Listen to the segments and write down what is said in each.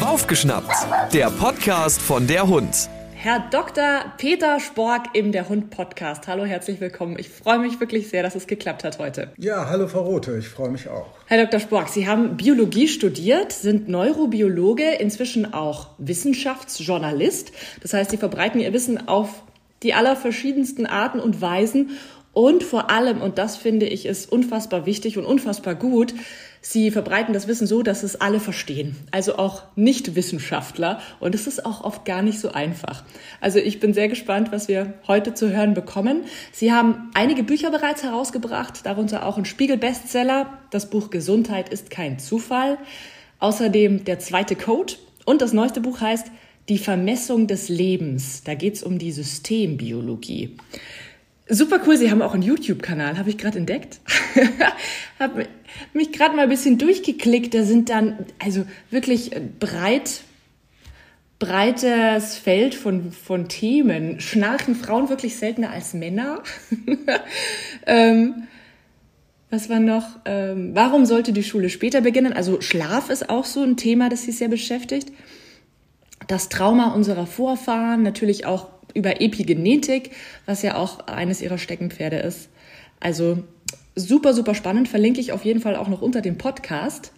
Aufgeschnappt, der Podcast von der Hund. Herr Dr. Peter Spork im Der Hund Podcast. Hallo, herzlich willkommen. Ich freue mich wirklich sehr, dass es geklappt hat heute. Ja, hallo Frau Rote, ich freue mich auch. Herr Dr. Spork, Sie haben Biologie studiert, sind Neurobiologe, inzwischen auch Wissenschaftsjournalist. Das heißt, Sie verbreiten Ihr Wissen auf die allerverschiedensten Arten und Weisen und vor allem, und das finde ich ist unfassbar wichtig und unfassbar gut, sie verbreiten das Wissen so, dass es alle verstehen. Also auch Nicht-Wissenschaftler. Und es ist auch oft gar nicht so einfach. Also ich bin sehr gespannt, was wir heute zu hören bekommen. Sie haben einige Bücher bereits herausgebracht, darunter auch ein Spiegel-Bestseller. Das Buch Gesundheit ist kein Zufall. Außerdem der zweite Code. Und das neueste Buch heißt Die Vermessung des Lebens. Da geht es um die Systembiologie. Super cool, Sie haben auch einen YouTube-Kanal, habe ich gerade entdeckt. habe mich gerade mal ein bisschen durchgeklickt. Da sind dann also wirklich breit, breites Feld von, von Themen. Schnarchen Frauen wirklich seltener als Männer? ähm, was war noch? Ähm, warum sollte die Schule später beginnen? Also Schlaf ist auch so ein Thema, das Sie sehr beschäftigt. Das Trauma unserer Vorfahren, natürlich auch über Epigenetik, was ja auch eines ihrer Steckenpferde ist. Also super, super spannend, verlinke ich auf jeden Fall auch noch unter dem Podcast.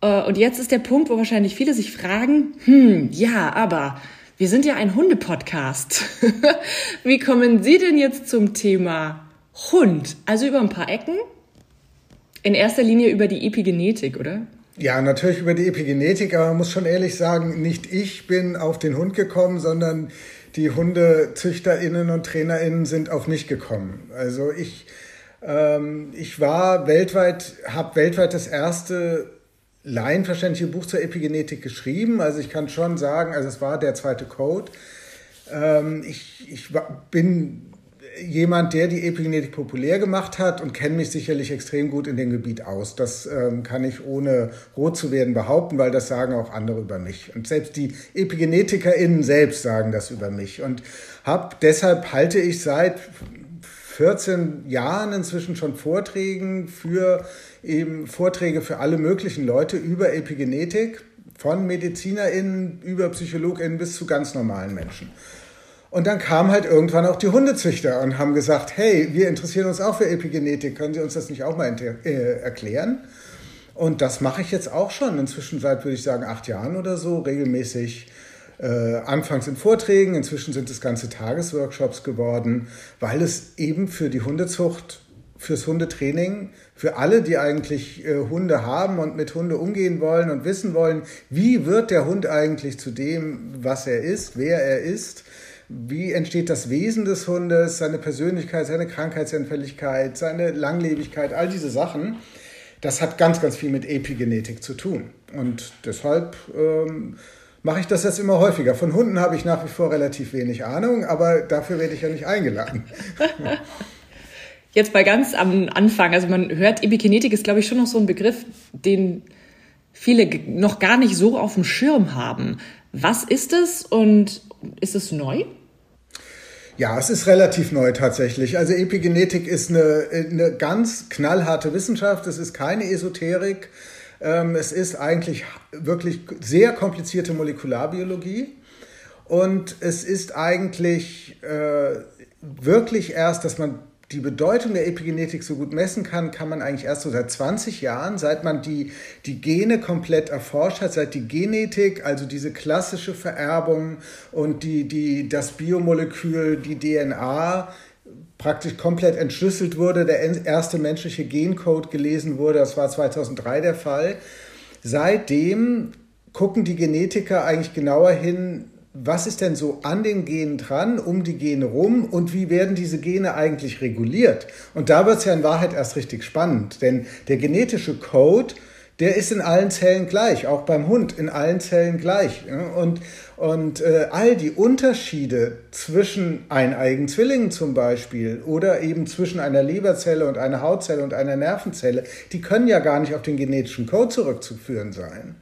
Äh, und jetzt ist der Punkt, wo wahrscheinlich viele sich fragen, hm, ja, aber wir sind ja ein Hunde-Podcast. Wie kommen Sie denn jetzt zum Thema Hund? Also über ein paar Ecken? In erster Linie über die Epigenetik, oder? Ja, natürlich über die Epigenetik, aber man muss schon ehrlich sagen, nicht ich bin auf den Hund gekommen, sondern die HundezüchterInnen und TrainerInnen sind auf mich gekommen. Also ich, ähm, ich war weltweit, habe weltweit das erste laienverständliche Buch zur Epigenetik geschrieben. Also ich kann schon sagen, also es war der zweite Code. Ähm, ich, ich bin jemand, der die Epigenetik populär gemacht hat und kenne mich sicherlich extrem gut in dem Gebiet aus. Das ähm, kann ich ohne rot zu werden behaupten, weil das sagen auch andere über mich. Und selbst die EpigenetikerInnen selbst sagen das über mich. Und hab, deshalb halte ich seit 14 Jahren inzwischen schon Vorträgen für eben Vorträge für alle möglichen Leute über Epigenetik, von MedizinerInnen über PsychologInnen bis zu ganz normalen Menschen. Und dann kamen halt irgendwann auch die Hundezüchter und haben gesagt, hey, wir interessieren uns auch für Epigenetik, können Sie uns das nicht auch mal äh, erklären? Und das mache ich jetzt auch schon, inzwischen seit, würde ich sagen, acht Jahren oder so, regelmäßig. Äh, anfangs in Vorträgen, inzwischen sind es ganze Tagesworkshops geworden, weil es eben für die Hundezucht, fürs Hundetraining, für alle, die eigentlich äh, Hunde haben und mit Hunde umgehen wollen und wissen wollen, wie wird der Hund eigentlich zu dem, was er ist, wer er ist, wie entsteht das Wesen des Hundes, seine Persönlichkeit, seine Krankheitsanfälligkeit, seine Langlebigkeit, all diese Sachen. Das hat ganz, ganz viel mit Epigenetik zu tun. Und deshalb ähm, mache ich das jetzt immer häufiger. Von Hunden habe ich nach wie vor relativ wenig Ahnung, aber dafür werde ich ja nicht eingeladen. Jetzt mal ganz am Anfang, also man hört, Epigenetik ist, glaube ich, schon noch so ein Begriff, den viele noch gar nicht so auf dem Schirm haben. Was ist es und ist es neu? Ja, es ist relativ neu tatsächlich. Also Epigenetik ist eine, eine ganz knallharte Wissenschaft. Es ist keine Esoterik. Ähm, es ist eigentlich wirklich sehr komplizierte Molekularbiologie. Und es ist eigentlich äh, wirklich erst, dass man die Bedeutung der Epigenetik so gut messen kann, kann man eigentlich erst so seit 20 Jahren, seit man die, die Gene komplett erforscht hat, seit die Genetik, also diese klassische Vererbung und die, die, das Biomolekül, die DNA, praktisch komplett entschlüsselt wurde, der erste menschliche Gencode gelesen wurde, das war 2003 der Fall. Seitdem gucken die Genetiker eigentlich genauer hin, was ist denn so an den Genen dran, um die Gene rum und wie werden diese Gene eigentlich reguliert? Und da wird es ja in Wahrheit erst richtig spannend, denn der genetische Code, der ist in allen Zellen gleich, auch beim Hund in allen Zellen gleich. Und, und äh, all die Unterschiede zwischen eineigen Zwillingen zum Beispiel oder eben zwischen einer Leberzelle und einer Hautzelle und einer Nervenzelle, die können ja gar nicht auf den genetischen Code zurückzuführen sein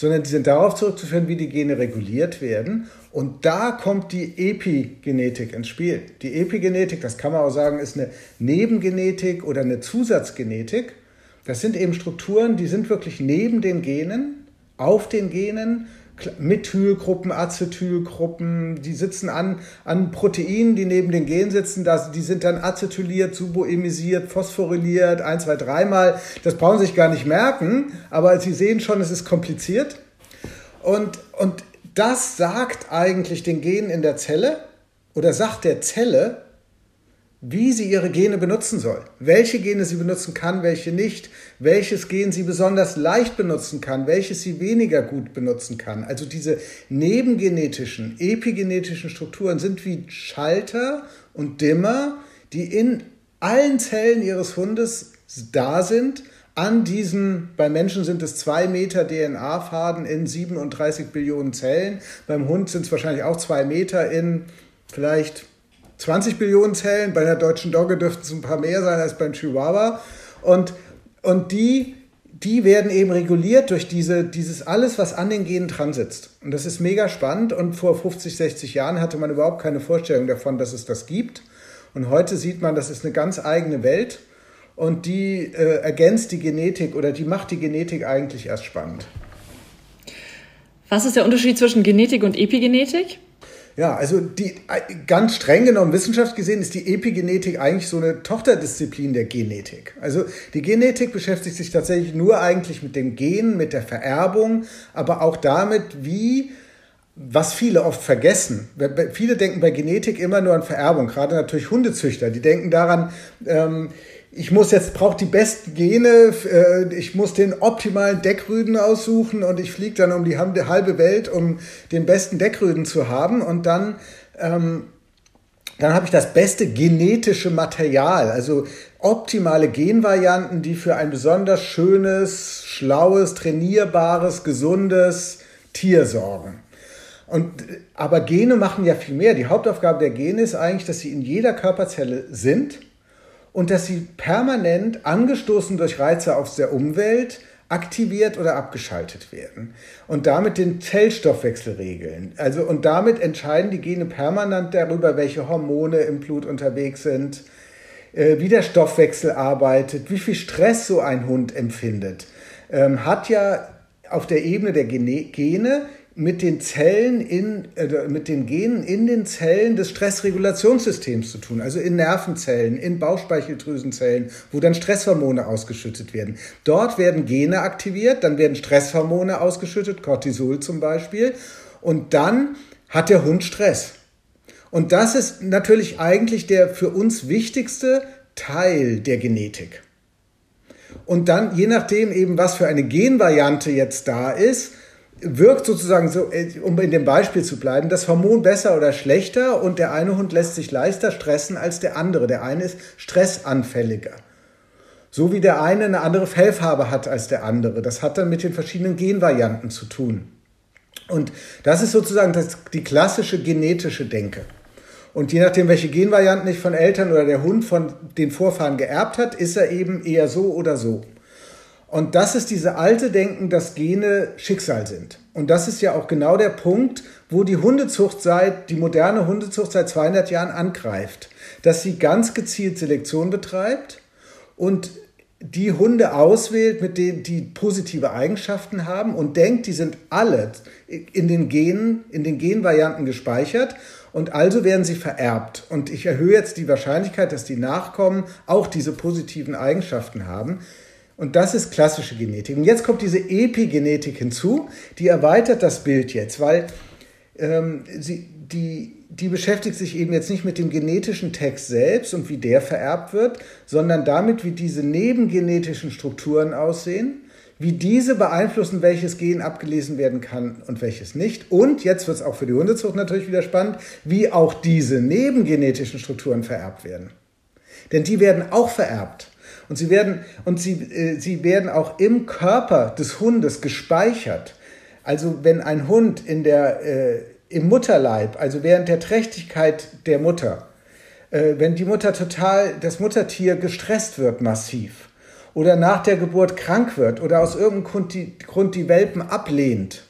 sondern die sind darauf zurückzuführen, wie die Gene reguliert werden. Und da kommt die Epigenetik ins Spiel. Die Epigenetik, das kann man auch sagen, ist eine Nebengenetik oder eine Zusatzgenetik. Das sind eben Strukturen, die sind wirklich neben den Genen, auf den Genen, Methylgruppen, Acetylgruppen, die sitzen an, an Proteinen, die neben den Genen sitzen, das, die sind dann acetyliert, suboemisiert, phosphoryliert, ein, zwei, dreimal. Das brauchen Sie sich gar nicht merken, aber Sie sehen schon, es ist kompliziert. Und, und das sagt eigentlich den Genen in der Zelle oder sagt der Zelle, wie sie ihre Gene benutzen soll, welche Gene sie benutzen kann, welche nicht, welches Gen sie besonders leicht benutzen kann, welches sie weniger gut benutzen kann. Also diese nebengenetischen, epigenetischen Strukturen sind wie Schalter und Dimmer, die in allen Zellen ihres Hundes da sind. An diesen, bei Menschen sind es zwei Meter DNA-Faden in 37 Billionen Zellen. Beim Hund sind es wahrscheinlich auch zwei Meter in vielleicht 20 Billionen Zellen. Bei der deutschen Dogge dürften es ein paar mehr sein als beim Chihuahua. Und, und die, die werden eben reguliert durch diese, dieses alles, was an den Genen dran sitzt. Und das ist mega spannend. Und vor 50, 60 Jahren hatte man überhaupt keine Vorstellung davon, dass es das gibt. Und heute sieht man, das ist eine ganz eigene Welt. Und die äh, ergänzt die Genetik oder die macht die Genetik eigentlich erst spannend. Was ist der Unterschied zwischen Genetik und Epigenetik? Ja, also die, ganz streng genommen, wissenschaftlich gesehen, ist die Epigenetik eigentlich so eine Tochterdisziplin der Genetik. Also die Genetik beschäftigt sich tatsächlich nur eigentlich mit dem Gen, mit der Vererbung, aber auch damit, wie was viele oft vergessen. Viele denken bei Genetik immer nur an Vererbung, gerade natürlich Hundezüchter. Die denken daran, ähm, ich muss jetzt, brauche die besten Gene, äh, ich muss den optimalen Deckrüden aussuchen und ich fliege dann um die halbe Welt, um den besten Deckrüden zu haben und dann, ähm, dann habe ich das beste genetische Material, also optimale Genvarianten, die für ein besonders schönes, schlaues, trainierbares, gesundes Tier sorgen. Und, aber Gene machen ja viel mehr. Die Hauptaufgabe der Gene ist eigentlich, dass sie in jeder Körperzelle sind und dass sie permanent angestoßen durch Reize aus der Umwelt aktiviert oder abgeschaltet werden und damit den Zellstoffwechsel regeln. Also und damit entscheiden die Gene permanent darüber, welche Hormone im Blut unterwegs sind, äh, wie der Stoffwechsel arbeitet, wie viel Stress so ein Hund empfindet. Ähm, hat ja auf der Ebene der Gene mit den Zellen in, äh, mit den Genen in den Zellen des Stressregulationssystems zu tun, also in Nervenzellen, in Bauchspeicheldrüsenzellen, wo dann Stresshormone ausgeschüttet werden. Dort werden Gene aktiviert, dann werden Stresshormone ausgeschüttet, Cortisol zum Beispiel, und dann hat der Hund Stress. Und das ist natürlich eigentlich der für uns wichtigste Teil der Genetik. Und dann, je nachdem eben, was für eine Genvariante jetzt da ist, wirkt sozusagen so, äh, um in dem Beispiel zu bleiben, das Hormon besser oder schlechter und der eine Hund lässt sich leichter stressen als der andere. Der eine ist stressanfälliger. So wie der eine eine andere Fellfarbe hat als der andere. Das hat dann mit den verschiedenen Genvarianten zu tun. Und das ist sozusagen das, die klassische genetische Denke. Und je nachdem, welche Genvarianten ich von Eltern oder der Hund von den Vorfahren geerbt hat, ist er eben eher so oder so. Und das ist diese alte Denken, dass Gene Schicksal sind. Und das ist ja auch genau der Punkt, wo die Hundezucht seit, die moderne Hundezucht seit 200 Jahren angreift. Dass sie ganz gezielt Selektion betreibt und die Hunde auswählt, mit denen die positive Eigenschaften haben und denkt, die sind alle in den Genen, in den Genvarianten gespeichert und also werden sie vererbt. Und ich erhöhe jetzt die Wahrscheinlichkeit, dass die Nachkommen auch diese positiven Eigenschaften haben. Und das ist klassische Genetik. Und jetzt kommt diese Epigenetik hinzu, die erweitert das Bild jetzt, weil ähm, sie, die, die beschäftigt sich eben jetzt nicht mit dem genetischen Text selbst und wie der vererbt wird, sondern damit, wie diese nebengenetischen Strukturen aussehen, wie diese beeinflussen, welches Gen abgelesen werden kann und welches nicht. Und jetzt wird es auch für die Hundezucht natürlich wieder spannend, wie auch diese nebengenetischen Strukturen vererbt werden. Denn die werden auch vererbt. Und sie werden, und sie, äh, sie werden auch im Körper des Hundes gespeichert. Also wenn ein Hund in der, äh, im Mutterleib, also während der Trächtigkeit der Mutter, äh, wenn die Mutter total, das Muttertier gestresst wird massiv oder nach der Geburt krank wird oder aus irgendeinem Grund die, Grund die Welpen ablehnt,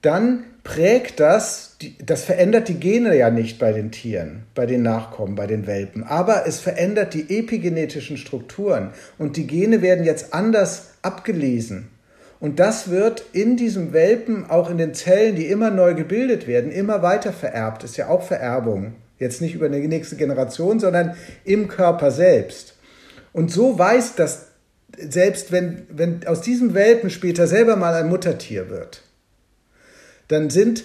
dann prägt das, das verändert die Gene ja nicht bei den Tieren, bei den Nachkommen, bei den Welpen, aber es verändert die epigenetischen Strukturen und die Gene werden jetzt anders abgelesen. Und das wird in diesem Welpen, auch in den Zellen, die immer neu gebildet werden, immer weiter vererbt. Ist ja auch Vererbung. Jetzt nicht über eine nächste Generation, sondern im Körper selbst. Und so weiß das, selbst wenn, wenn aus diesem Welpen später selber mal ein Muttertier wird, dann sind,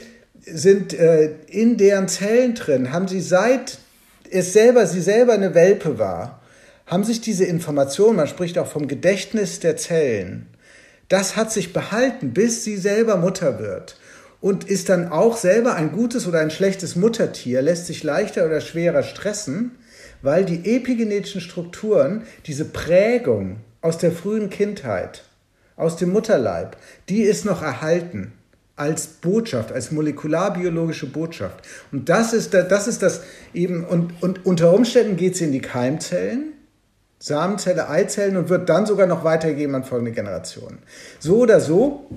sind äh, in deren Zellen drin, haben sie seit es selber, sie selber eine Welpe war, haben sich diese Informationen, man spricht auch vom Gedächtnis der Zellen, das hat sich behalten, bis sie selber Mutter wird. Und ist dann auch selber ein gutes oder ein schlechtes Muttertier, lässt sich leichter oder schwerer stressen, weil die epigenetischen Strukturen, diese Prägung aus der frühen Kindheit, aus dem Mutterleib, die ist noch erhalten als Botschaft, als molekularbiologische Botschaft. Und das ist, das ist das eben, und, und unter Umständen geht sie in die Keimzellen, Samenzelle, Eizellen und wird dann sogar noch weitergegeben an folgende Generationen. So oder so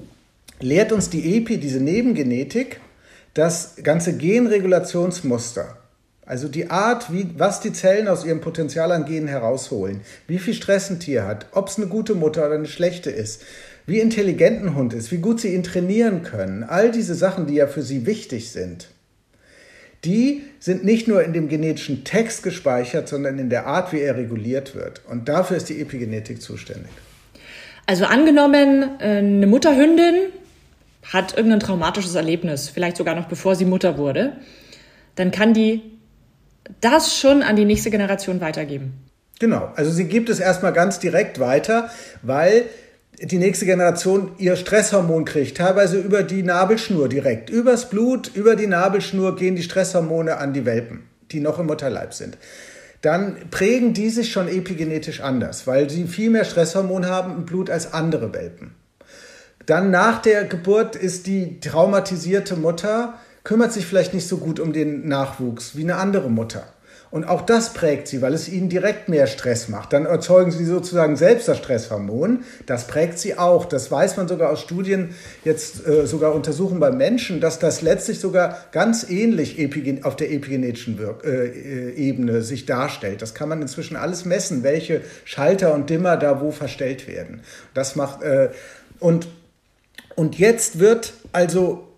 lehrt uns die EPI, diese Nebengenetik, das ganze Genregulationsmuster. Also die Art, wie, was die Zellen aus ihrem Potenzial an Genen herausholen, wie viel Stress ein Tier hat, ob es eine gute Mutter oder eine schlechte ist, wie intelligent ein Hund ist, wie gut sie ihn trainieren können, all diese Sachen, die ja für sie wichtig sind, die sind nicht nur in dem genetischen Text gespeichert, sondern in der Art, wie er reguliert wird. Und dafür ist die Epigenetik zuständig. Also angenommen, äh, eine Mutterhündin hat irgendein traumatisches Erlebnis, vielleicht sogar noch bevor sie Mutter wurde, dann kann die das schon an die nächste Generation weitergeben. Genau, also sie gibt es erstmal ganz direkt weiter, weil die nächste Generation ihr Stresshormon kriegt, teilweise über die Nabelschnur direkt. Übers Blut, über die Nabelschnur gehen die Stresshormone an die Welpen, die noch im Mutterleib sind. Dann prägen die sich schon epigenetisch anders, weil sie viel mehr Stresshormon haben im Blut als andere Welpen. Dann nach der Geburt ist die traumatisierte Mutter, kümmert sich vielleicht nicht so gut um den Nachwuchs wie eine andere Mutter. Und auch das prägt sie, weil es ihnen direkt mehr Stress macht. Dann erzeugen sie sozusagen selbst das Stresshormon. Das prägt sie auch. Das weiß man sogar aus Studien, jetzt äh, sogar Untersuchungen bei Menschen, dass das letztlich sogar ganz ähnlich auf der epigenetischen Wirk äh, äh, Ebene sich darstellt. Das kann man inzwischen alles messen, welche Schalter und Dimmer da wo verstellt werden. Das macht, äh, und, und jetzt wird also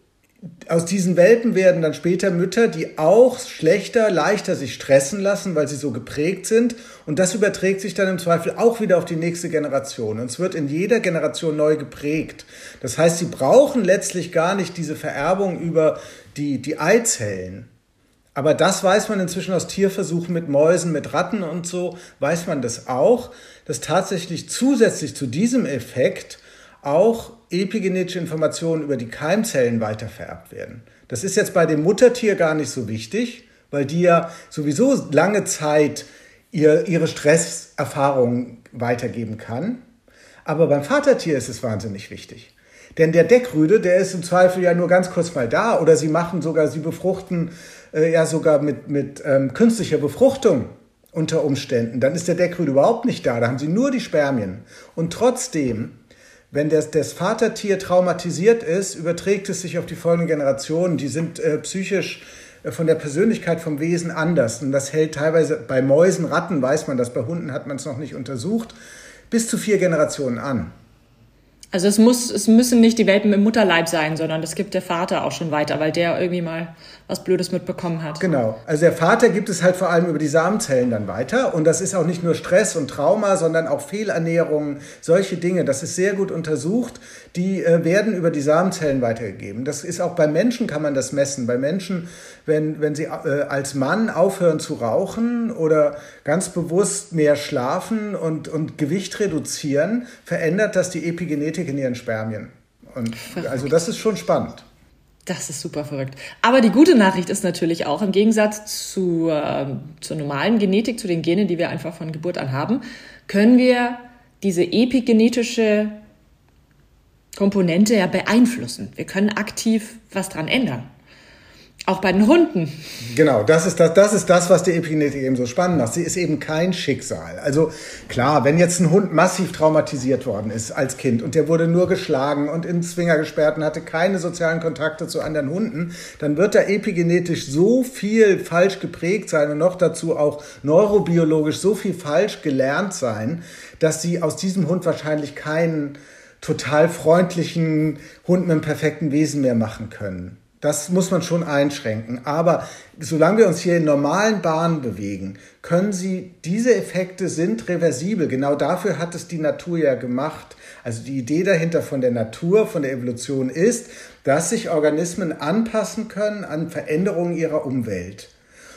aus diesen Welpen werden dann später Mütter, die auch schlechter, leichter sich stressen lassen, weil sie so geprägt sind. Und das überträgt sich dann im Zweifel auch wieder auf die nächste Generation. Und es wird in jeder Generation neu geprägt. Das heißt, sie brauchen letztlich gar nicht diese Vererbung über die, die Eizellen. Aber das weiß man inzwischen aus Tierversuchen mit Mäusen, mit Ratten und so, weiß man das auch, dass tatsächlich zusätzlich zu diesem Effekt auch epigenetische Informationen über die Keimzellen weitervererbt werden. Das ist jetzt bei dem Muttertier gar nicht so wichtig, weil die ja sowieso lange Zeit ihr, ihre Stresserfahrungen weitergeben kann. Aber beim Vatertier ist es wahnsinnig wichtig. Denn der Deckrüde, der ist im Zweifel ja nur ganz kurz mal da oder sie machen sogar, sie befruchten äh, ja sogar mit, mit ähm, künstlicher Befruchtung unter Umständen. Dann ist der Deckrüde überhaupt nicht da, da haben sie nur die Spermien. Und trotzdem wenn das, das Vatertier traumatisiert ist, überträgt es sich auf die folgenden Generationen. Die sind äh, psychisch äh, von der Persönlichkeit vom Wesen anders. Und das hält teilweise bei Mäusen, Ratten weiß man das, bei Hunden hat man es noch nicht untersucht, bis zu vier Generationen an. Also es muss, es müssen nicht die Welpen im Mutterleib sein, sondern das gibt der Vater auch schon weiter, weil der irgendwie mal was Blödes mitbekommen hat. Genau. Also der Vater gibt es halt vor allem über die Samenzellen dann weiter. Und das ist auch nicht nur Stress und Trauma, sondern auch Fehlernährung, solche Dinge. Das ist sehr gut untersucht. Die äh, werden über die Samenzellen weitergegeben. Das ist auch bei Menschen kann man das messen. Bei Menschen, wenn, wenn sie äh, als Mann aufhören zu rauchen oder ganz bewusst mehr schlafen und, und Gewicht reduzieren, verändert das die Epigenetik Genetik in ihren Spermien. Und verrückt. also das ist schon spannend. Das ist super verrückt. Aber die gute Nachricht ist natürlich auch, im Gegensatz zu, äh, zur normalen Genetik, zu den Genen, die wir einfach von Geburt an haben, können wir diese epigenetische Komponente ja beeinflussen. Wir können aktiv was dran ändern. Auch bei den Hunden. Genau, das ist das, das ist das, was die Epigenetik eben so spannend macht. Sie ist eben kein Schicksal. Also klar, wenn jetzt ein Hund massiv traumatisiert worden ist als Kind und der wurde nur geschlagen und in Zwinger gesperrt und hatte keine sozialen Kontakte zu anderen Hunden, dann wird da epigenetisch so viel falsch geprägt sein und noch dazu auch neurobiologisch so viel falsch gelernt sein, dass sie aus diesem Hund wahrscheinlich keinen total freundlichen Hund mit einem perfekten Wesen mehr machen können. Das muss man schon einschränken. Aber solange wir uns hier in normalen Bahnen bewegen, können Sie, diese Effekte sind reversibel. Genau dafür hat es die Natur ja gemacht. Also die Idee dahinter von der Natur, von der Evolution ist, dass sich Organismen anpassen können an Veränderungen ihrer Umwelt.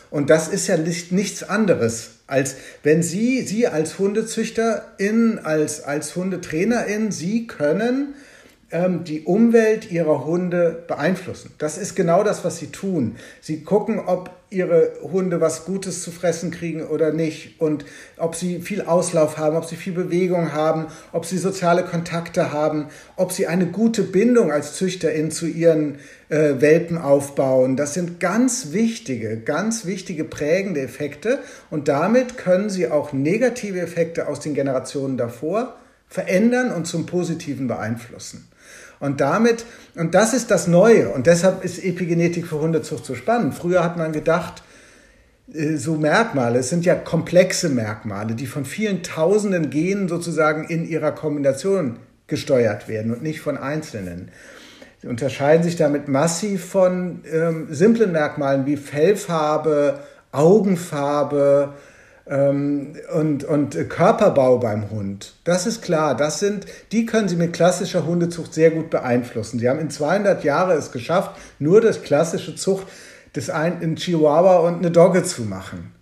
Und das ist ja nicht, nichts anderes, als wenn Sie, Sie als Hundezüchterin, als, als Hundetrainerin, Sie können die Umwelt ihrer Hunde beeinflussen. Das ist genau das, was sie tun. Sie gucken, ob ihre Hunde was Gutes zu fressen kriegen oder nicht und ob sie viel Auslauf haben, ob sie viel Bewegung haben, ob sie soziale Kontakte haben, ob sie eine gute Bindung als Züchterin zu ihren äh, Welpen aufbauen. Das sind ganz wichtige, ganz wichtige prägende Effekte und damit können sie auch negative Effekte aus den Generationen davor verändern und zum Positiven beeinflussen. Und damit, und das ist das Neue. Und deshalb ist Epigenetik für Hundezucht so spannend. Früher hat man gedacht, äh, so Merkmale, es sind ja komplexe Merkmale, die von vielen tausenden Genen sozusagen in ihrer Kombination gesteuert werden und nicht von einzelnen. Sie unterscheiden sich damit massiv von ähm, simplen Merkmalen wie Fellfarbe, Augenfarbe, und, und Körperbau beim Hund. Das ist klar. Das sind, die können Sie mit klassischer Hundezucht sehr gut beeinflussen. Sie haben in 200 Jahren es geschafft, nur das klassische Zucht des einen Chihuahua und eine Dogge zu machen.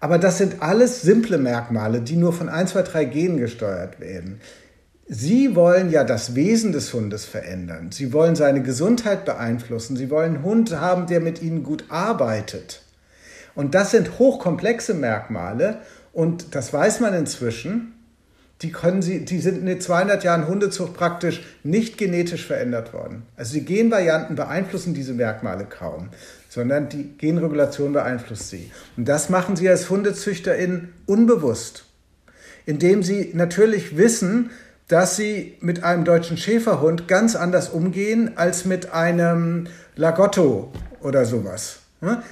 Aber das sind alles simple Merkmale, die nur von 1, 2, 3 Genen gesteuert werden. Sie wollen ja das Wesen des Hundes verändern. Sie wollen seine Gesundheit beeinflussen. Sie wollen einen Hund haben, der mit ihnen gut arbeitet. Und das sind hochkomplexe Merkmale und das weiß man inzwischen. Die, können sie, die sind in den 200 Jahren Hundezucht praktisch nicht genetisch verändert worden. Also die Genvarianten beeinflussen diese Merkmale kaum, sondern die Genregulation beeinflusst sie. Und das machen sie als HundezüchterInnen unbewusst, indem sie natürlich wissen, dass sie mit einem deutschen Schäferhund ganz anders umgehen als mit einem Lagotto oder sowas.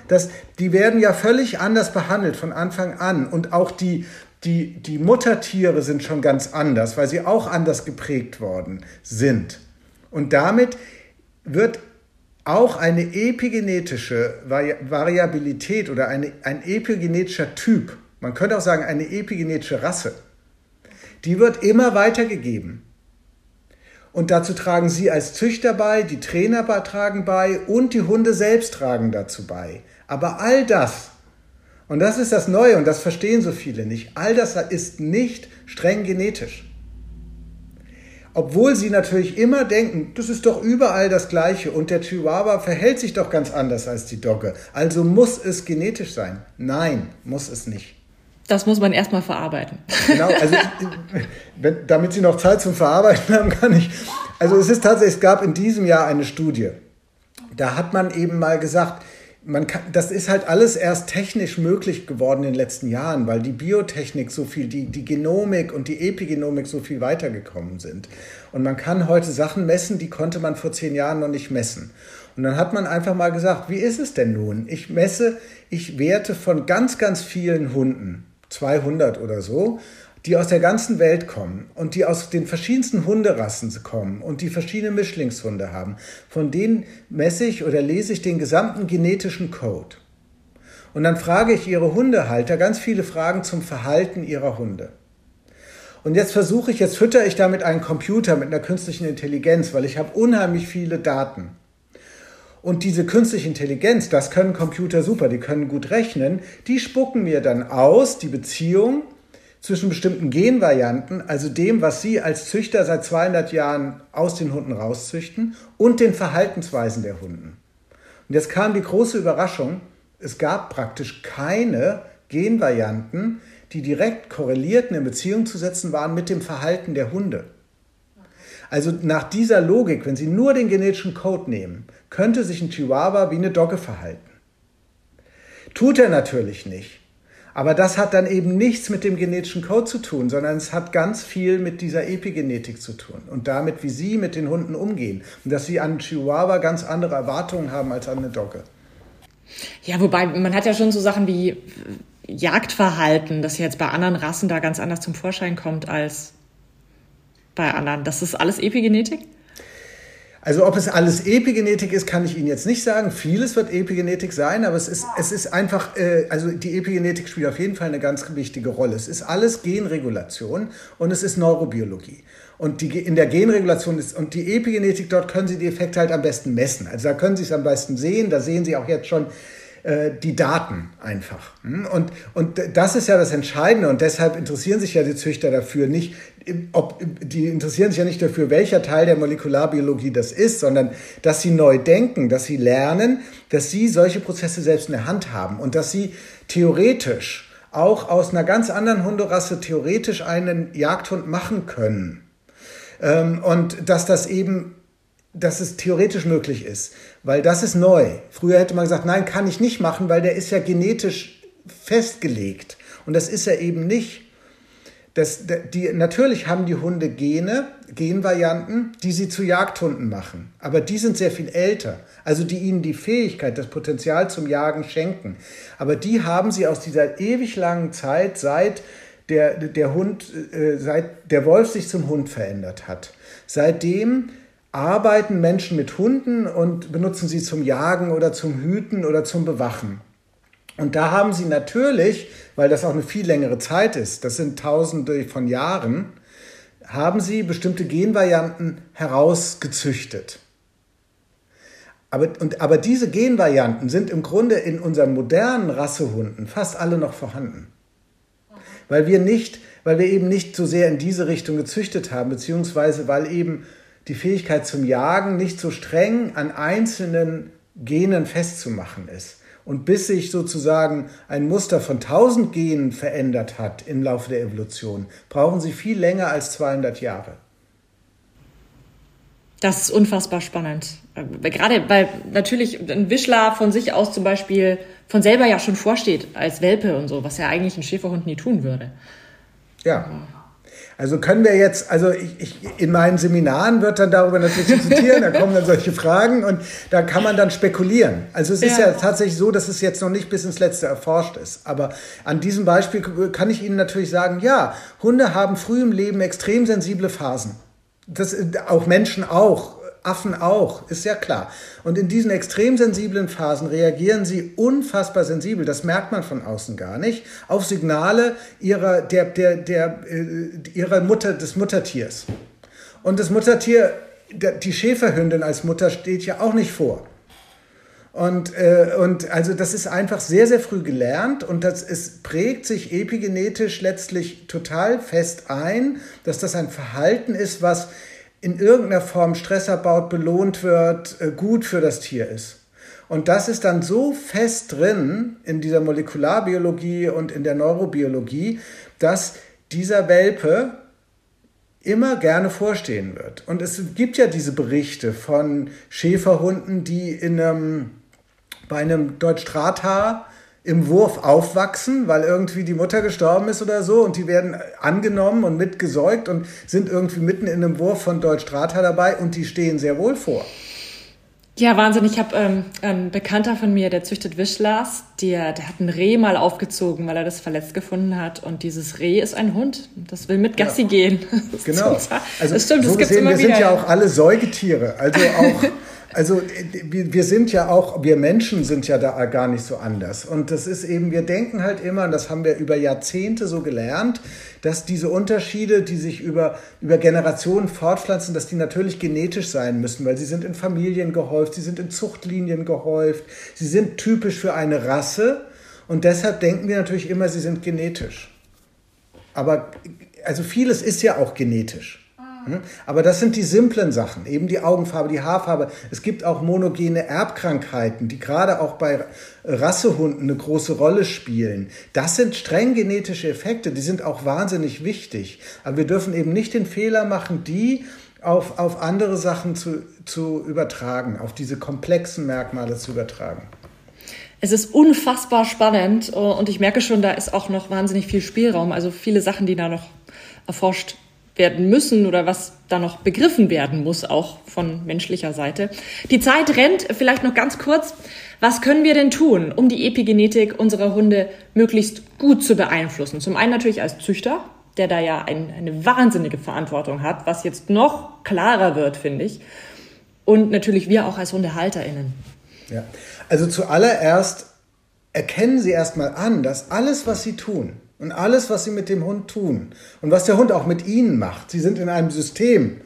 Das, die werden ja völlig anders behandelt von Anfang an. Und auch die, die, die Muttertiere sind schon ganz anders, weil sie auch anders geprägt worden sind. Und damit wird auch eine epigenetische Variabilität oder eine, ein epigenetischer Typ, man könnte auch sagen eine epigenetische Rasse, die wird immer weitergegeben. Und dazu tragen Sie als Züchter bei, die Trainer tragen bei und die Hunde selbst tragen dazu bei. Aber all das, und das ist das Neue und das verstehen so viele nicht, all das ist nicht streng genetisch. Obwohl sie natürlich immer denken, das ist doch überall das Gleiche und der Chihuahua verhält sich doch ganz anders als die Dogge. Also muss es genetisch sein. Nein, muss es nicht. Das muss man erstmal verarbeiten. Genau, also wenn, damit Sie noch Zeit zum Verarbeiten haben, kann ich. Also es ist tatsächlich, es gab in diesem Jahr eine Studie. Da hat man eben mal gesagt, man kann, das ist halt alles erst technisch möglich geworden in den letzten Jahren, weil die Biotechnik so viel, die, die Genomik und die Epigenomik so viel weitergekommen sind. Und man kann heute Sachen messen, die konnte man vor zehn Jahren noch nicht messen. Und dann hat man einfach mal gesagt, wie ist es denn nun? Ich messe, ich werte von ganz, ganz vielen Hunden 200 oder so, die aus der ganzen Welt kommen und die aus den verschiedensten Hunderassen kommen und die verschiedene Mischlingshunde haben. Von denen messe ich oder lese ich den gesamten genetischen Code. Und dann frage ich ihre Hundehalter ganz viele Fragen zum Verhalten ihrer Hunde. Und jetzt versuche ich, jetzt fütter ich damit einen Computer mit einer künstlichen Intelligenz, weil ich habe unheimlich viele Daten. Und diese künstliche Intelligenz, das können Computer super, die können gut rechnen, die spucken mir dann aus die Beziehung zwischen bestimmten Genvarianten, also dem, was Sie als Züchter seit 200 Jahren aus den Hunden rauszüchten, und den Verhaltensweisen der Hunden. Und jetzt kam die große Überraschung, es gab praktisch keine Genvarianten, die direkt korrelierten in Beziehung zu setzen waren mit dem Verhalten der Hunde. Also nach dieser Logik, wenn Sie nur den genetischen Code nehmen, könnte sich ein Chihuahua wie eine Dogge verhalten. Tut er natürlich nicht. Aber das hat dann eben nichts mit dem genetischen Code zu tun, sondern es hat ganz viel mit dieser Epigenetik zu tun und damit, wie Sie mit den Hunden umgehen und dass Sie an Chihuahua ganz andere Erwartungen haben als an eine Dogge. Ja, wobei man hat ja schon so Sachen wie Jagdverhalten, das jetzt bei anderen Rassen da ganz anders zum Vorschein kommt als bei anderen. Das ist alles Epigenetik? Also ob es alles Epigenetik ist, kann ich Ihnen jetzt nicht sagen. Vieles wird Epigenetik sein, aber es ist, es ist einfach, äh, also die Epigenetik spielt auf jeden Fall eine ganz wichtige Rolle. Es ist alles Genregulation und es ist Neurobiologie. Und die, in der Genregulation ist, und die Epigenetik, dort können Sie die Effekte halt am besten messen. Also da können Sie es am besten sehen, da sehen Sie auch jetzt schon, äh, die Daten einfach. Hm? Und, und das ist ja das Entscheidende und deshalb interessieren sich ja die Züchter dafür nicht, ob, die interessieren sich ja nicht dafür, welcher Teil der Molekularbiologie das ist, sondern dass sie neu denken, dass sie lernen, dass sie solche Prozesse selbst in der Hand haben und dass sie theoretisch auch aus einer ganz anderen Hunderasse theoretisch einen Jagdhund machen können. Ähm, und dass das eben dass es theoretisch möglich ist, weil das ist neu. Früher hätte man gesagt, nein, kann ich nicht machen, weil der ist ja genetisch festgelegt. Und das ist er eben nicht. Das, die, natürlich haben die Hunde Gene, Genvarianten, die sie zu Jagdhunden machen. Aber die sind sehr viel älter. Also die ihnen die Fähigkeit, das Potenzial zum Jagen schenken. Aber die haben sie aus dieser ewig langen Zeit, seit der, der Hund, äh, seit der Wolf sich zum Hund verändert hat. Seitdem arbeiten Menschen mit Hunden und benutzen sie zum Jagen oder zum Hüten oder zum Bewachen. Und da haben sie natürlich, weil das auch eine viel längere Zeit ist, das sind Tausende von Jahren, haben sie bestimmte Genvarianten herausgezüchtet. Aber, und, aber diese Genvarianten sind im Grunde in unseren modernen Rassehunden fast alle noch vorhanden. Weil wir nicht, weil wir eben nicht so sehr in diese Richtung gezüchtet haben, beziehungsweise weil eben die Fähigkeit zum Jagen nicht so streng an einzelnen Genen festzumachen ist. Und bis sich sozusagen ein Muster von 1000 Genen verändert hat im Laufe der Evolution, brauchen sie viel länger als 200 Jahre. Das ist unfassbar spannend. Äh, gerade weil natürlich ein Wischler von sich aus zum Beispiel von selber ja schon vorsteht als Welpe und so, was ja eigentlich ein Schäferhund nie tun würde. Ja. Also können wir jetzt, also ich, ich, in meinen Seminaren wird dann darüber natürlich diskutieren, da kommen dann solche Fragen und da kann man dann spekulieren. Also es ist ja. ja tatsächlich so, dass es jetzt noch nicht bis ins Letzte erforscht ist. Aber an diesem Beispiel kann ich Ihnen natürlich sagen, ja, Hunde haben früh im Leben extrem sensible Phasen. Das, auch Menschen auch. Affen auch, ist ja klar. Und in diesen extrem sensiblen Phasen reagieren sie unfassbar sensibel, das merkt man von außen gar nicht, auf Signale ihrer, der, der, der, äh, ihrer Mutter, des Muttertiers. Und das Muttertier, die Schäferhündin als Mutter steht ja auch nicht vor. Und, äh, und also das ist einfach sehr, sehr früh gelernt und das ist, prägt sich epigenetisch letztlich total fest ein, dass das ein Verhalten ist, was in irgendeiner Form Stress erbaut, belohnt wird, äh, gut für das Tier ist. Und das ist dann so fest drin in dieser Molekularbiologie und in der Neurobiologie, dass dieser Welpe immer gerne vorstehen wird. Und es gibt ja diese Berichte von Schäferhunden, die in einem, bei einem Deutsch-Drahthaar im Wurf aufwachsen, weil irgendwie die Mutter gestorben ist oder so und die werden angenommen und mitgesäugt und sind irgendwie mitten in einem Wurf von Deutsch Strata dabei und die stehen sehr wohl vor. Ja, Wahnsinn. Ich habe ähm, ein Bekannter von mir, der züchtet Wischlers, der, der hat ein Reh mal aufgezogen, weil er das verletzt gefunden hat. Und dieses Reh ist ein Hund. Das will mit Gassi ja. gehen. Das genau. Also, das stimmt, so das gibt's gesehen, immer wir wieder. sind ja auch alle Säugetiere. Also auch Also wir sind ja auch, wir Menschen sind ja da gar nicht so anders. Und das ist eben, wir denken halt immer, und das haben wir über Jahrzehnte so gelernt, dass diese Unterschiede, die sich über, über Generationen fortpflanzen, dass die natürlich genetisch sein müssen, weil sie sind in Familien gehäuft, sie sind in Zuchtlinien gehäuft, sie sind typisch für eine Rasse. Und deshalb denken wir natürlich immer, sie sind genetisch. Aber also vieles ist ja auch genetisch. Hm? Aber das sind die simplen Sachen, eben die Augenfarbe, die Haarfarbe. Es gibt auch monogene Erbkrankheiten, die gerade auch bei Rassehunden eine große Rolle spielen. Das sind streng genetische Effekte, die sind auch wahnsinnig wichtig. Aber wir dürfen eben nicht den Fehler machen, die auf, auf andere Sachen zu, zu übertragen, auf diese komplexen Merkmale zu übertragen. Es ist unfassbar spannend und ich merke schon, da ist auch noch wahnsinnig viel Spielraum. Also viele Sachen, die da noch erforscht werden müssen oder was da noch begriffen werden muss, auch von menschlicher Seite. Die Zeit rennt, vielleicht noch ganz kurz. Was können wir denn tun, um die Epigenetik unserer Hunde möglichst gut zu beeinflussen? Zum einen natürlich als Züchter, der da ja ein, eine wahnsinnige Verantwortung hat, was jetzt noch klarer wird, finde ich. Und natürlich wir auch als HundehalterInnen. Ja, also zuallererst erkennen Sie erstmal an, dass alles, was Sie tun und alles, was Sie mit dem Hund tun und was der Hund auch mit Ihnen macht, Sie sind in einem System,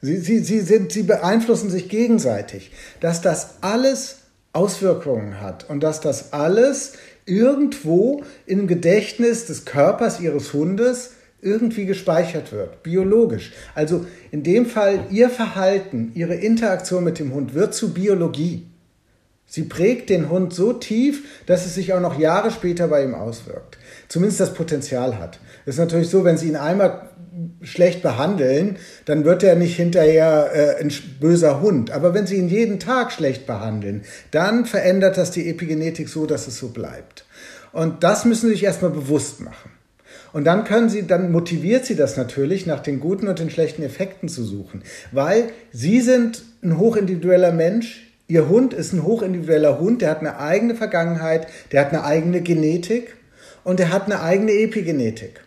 Sie, Sie, Sie, sind, Sie beeinflussen sich gegenseitig, dass das alles Auswirkungen hat und dass das alles irgendwo im Gedächtnis des Körpers Ihres Hundes irgendwie gespeichert wird, biologisch. Also in dem Fall, Ihr Verhalten, Ihre Interaktion mit dem Hund wird zu Biologie. Sie prägt den Hund so tief, dass es sich auch noch Jahre später bei ihm auswirkt. Zumindest das Potenzial hat. Es ist natürlich so, wenn Sie ihn einmal schlecht behandeln, dann wird er nicht hinterher äh, ein böser Hund. Aber wenn Sie ihn jeden Tag schlecht behandeln, dann verändert das die Epigenetik so, dass es so bleibt. Und das müssen Sie sich erstmal bewusst machen. Und dann können Sie, dann motiviert Sie das natürlich, nach den guten und den schlechten Effekten zu suchen. Weil Sie sind ein hochindividueller Mensch, Ihr Hund ist ein hochindividueller Hund, der hat eine eigene Vergangenheit, der hat eine eigene Genetik und der hat eine eigene Epigenetik.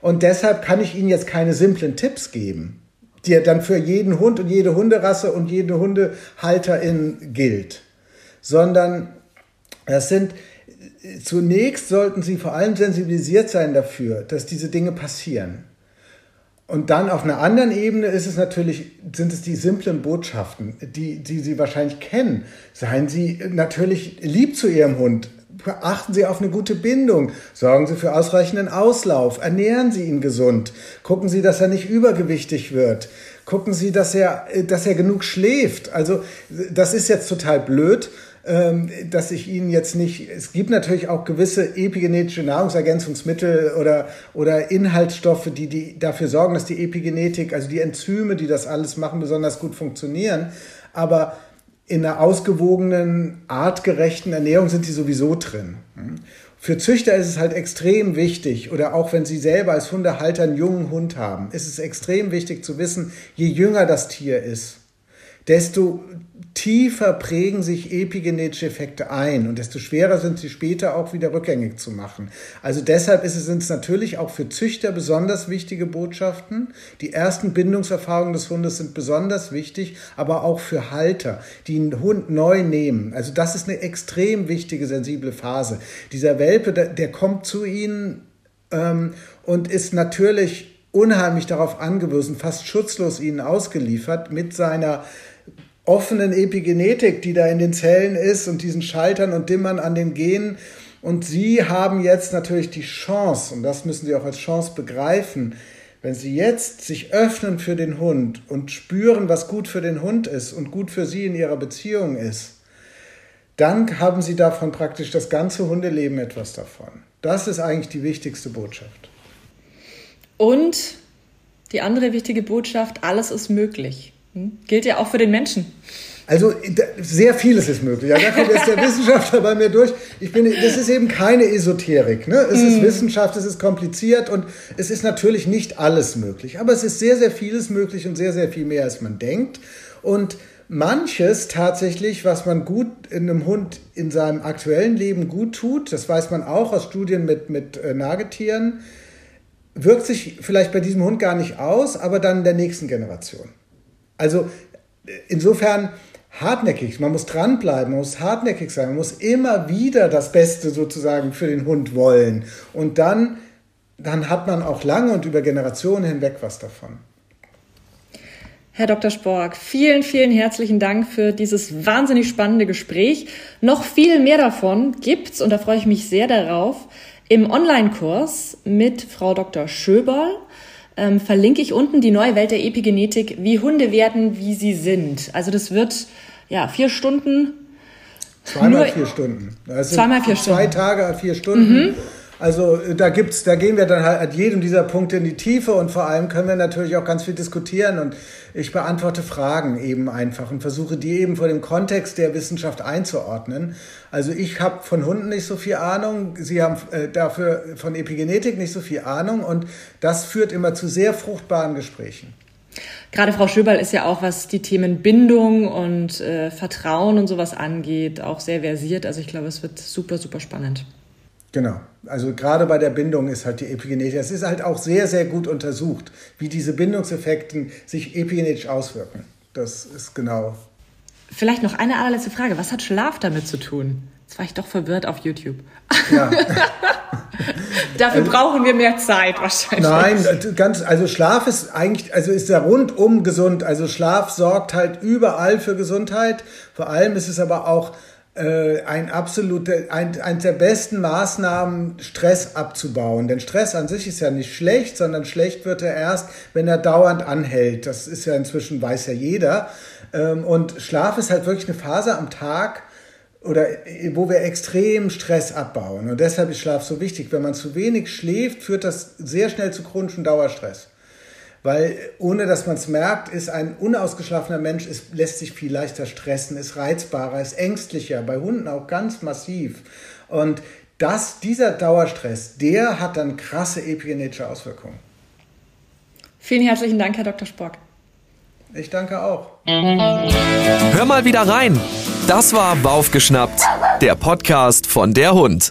Und deshalb kann ich Ihnen jetzt keine simplen Tipps geben, die dann für jeden Hund und jede Hunderasse und jede Hundehalterin gilt, sondern das sind zunächst sollten Sie vor allem sensibilisiert sein dafür, dass diese Dinge passieren. Und dann auf einer anderen Ebene ist es natürlich, sind es die simplen Botschaften, die, die Sie wahrscheinlich kennen. Seien Sie natürlich lieb zu Ihrem Hund. Achten Sie auf eine gute Bindung. Sorgen Sie für ausreichenden Auslauf. Ernähren Sie ihn gesund. Gucken Sie, dass er nicht übergewichtig wird. Gucken Sie, dass er, dass er genug schläft. Also, das ist jetzt total blöd dass ich Ihnen jetzt nicht, es gibt natürlich auch gewisse epigenetische Nahrungsergänzungsmittel oder, oder Inhaltsstoffe, die, die dafür sorgen, dass die Epigenetik, also die Enzyme, die das alles machen, besonders gut funktionieren. Aber in einer ausgewogenen, artgerechten Ernährung sind die sowieso drin. Für Züchter ist es halt extrem wichtig, oder auch wenn Sie selber als Hundehalter einen jungen Hund haben, ist es extrem wichtig zu wissen, je jünger das Tier ist, desto tiefer prägen sich epigenetische Effekte ein und desto schwerer sind sie später auch wieder rückgängig zu machen. Also deshalb ist es, sind es natürlich auch für Züchter besonders wichtige Botschaften. Die ersten Bindungserfahrungen des Hundes sind besonders wichtig, aber auch für Halter, die einen Hund neu nehmen. Also das ist eine extrem wichtige, sensible Phase. Dieser Welpe, der, kommt zu ihnen ähm, und ist natürlich unheimlich darauf angewiesen, fast schutzlos ihnen ausgeliefert mit seiner offenen Epigenetik, die da in den Zellen ist und diesen Schaltern und Dimmern an den Genen. Und Sie haben jetzt natürlich die Chance, und das müssen Sie auch als Chance begreifen, wenn Sie jetzt sich öffnen für den Hund und spüren, was gut für den Hund ist und gut für Sie in Ihrer Beziehung ist, dann haben Sie davon praktisch das ganze Hundeleben etwas davon. Das ist eigentlich die wichtigste Botschaft. Und die andere wichtige Botschaft, alles ist möglich. Hm? Gilt ja auch für den Menschen. Also sehr vieles ist möglich. Ja, da kommt jetzt der Wissenschaftler bei mir durch. Ich bin, das ist eben keine Esoterik. Ne? Es ist hm. Wissenschaft, es ist kompliziert und es ist natürlich nicht alles möglich. Aber es ist sehr, sehr vieles möglich und sehr, sehr viel mehr, als man denkt. Und manches tatsächlich, was man gut in einem Hund in seinem aktuellen Leben gut tut, das weiß man auch aus Studien mit, mit äh, Nagetieren, wirkt sich vielleicht bei diesem Hund gar nicht aus, aber dann in der nächsten Generation. Also insofern hartnäckig, man muss dranbleiben, man muss hartnäckig sein, man muss immer wieder das Beste sozusagen für den Hund wollen. Und dann, dann hat man auch lange und über Generationen hinweg was davon. Herr Dr. Spork, vielen, vielen herzlichen Dank für dieses wahnsinnig spannende Gespräch. Noch viel mehr davon gibt's und da freue ich mich sehr darauf im Online-Kurs mit Frau Dr. Schöberl ähm, verlinke ich unten die neue Welt der Epigenetik, wie Hunde werden, wie sie sind. Also das wird ja vier Stunden. Zweimal vier Stunden. zweimal vier Stunden. Zwei Tage, vier Stunden. Mhm. Also äh, da gibt's, da gehen wir dann halt an jedem dieser Punkte in die Tiefe und vor allem können wir natürlich auch ganz viel diskutieren und ich beantworte Fragen eben einfach und versuche die eben vor dem Kontext der Wissenschaft einzuordnen. Also ich habe von Hunden nicht so viel Ahnung, Sie haben äh, dafür von Epigenetik nicht so viel Ahnung und das führt immer zu sehr fruchtbaren Gesprächen. Gerade Frau Schöberl ist ja auch, was die Themen Bindung und äh, Vertrauen und sowas angeht, auch sehr versiert. Also ich glaube, es wird super, super spannend. Genau. Also gerade bei der Bindung ist halt die Epigenetik, es ist halt auch sehr, sehr gut untersucht, wie diese Bindungseffekte sich epigenetisch auswirken. Das ist genau. Vielleicht noch eine allerletzte Frage. Was hat Schlaf damit zu tun? Jetzt war ich doch verwirrt auf YouTube. Ja. Dafür also, brauchen wir mehr Zeit wahrscheinlich. Nein, ganz, also Schlaf ist eigentlich, also ist ja rundum gesund. Also Schlaf sorgt halt überall für Gesundheit. Vor allem ist es aber auch ein absoluter, ein, eines der besten Maßnahmen, Stress abzubauen. Denn Stress an sich ist ja nicht schlecht, sondern schlecht wird er erst, wenn er dauernd anhält. Das ist ja inzwischen, weiß ja jeder. Ähm, und Schlaf ist halt wirklich eine Phase am Tag, oder wo wir extrem Stress abbauen. Und deshalb ist Schlaf so wichtig. Wenn man zu wenig schläft, führt das sehr schnell zu chronischen Dauerstress. Weil ohne dass man es merkt, ist ein unausgeschlafener Mensch, ist, lässt sich viel leichter stressen, ist reizbarer, ist ängstlicher, bei Hunden auch ganz massiv. Und das, dieser Dauerstress, der hat dann krasse epigenetische Auswirkungen. Vielen herzlichen Dank, Herr Dr. Spock. Ich danke auch. Hör mal wieder rein. Das war Baufgeschnappt, der Podcast von der Hund.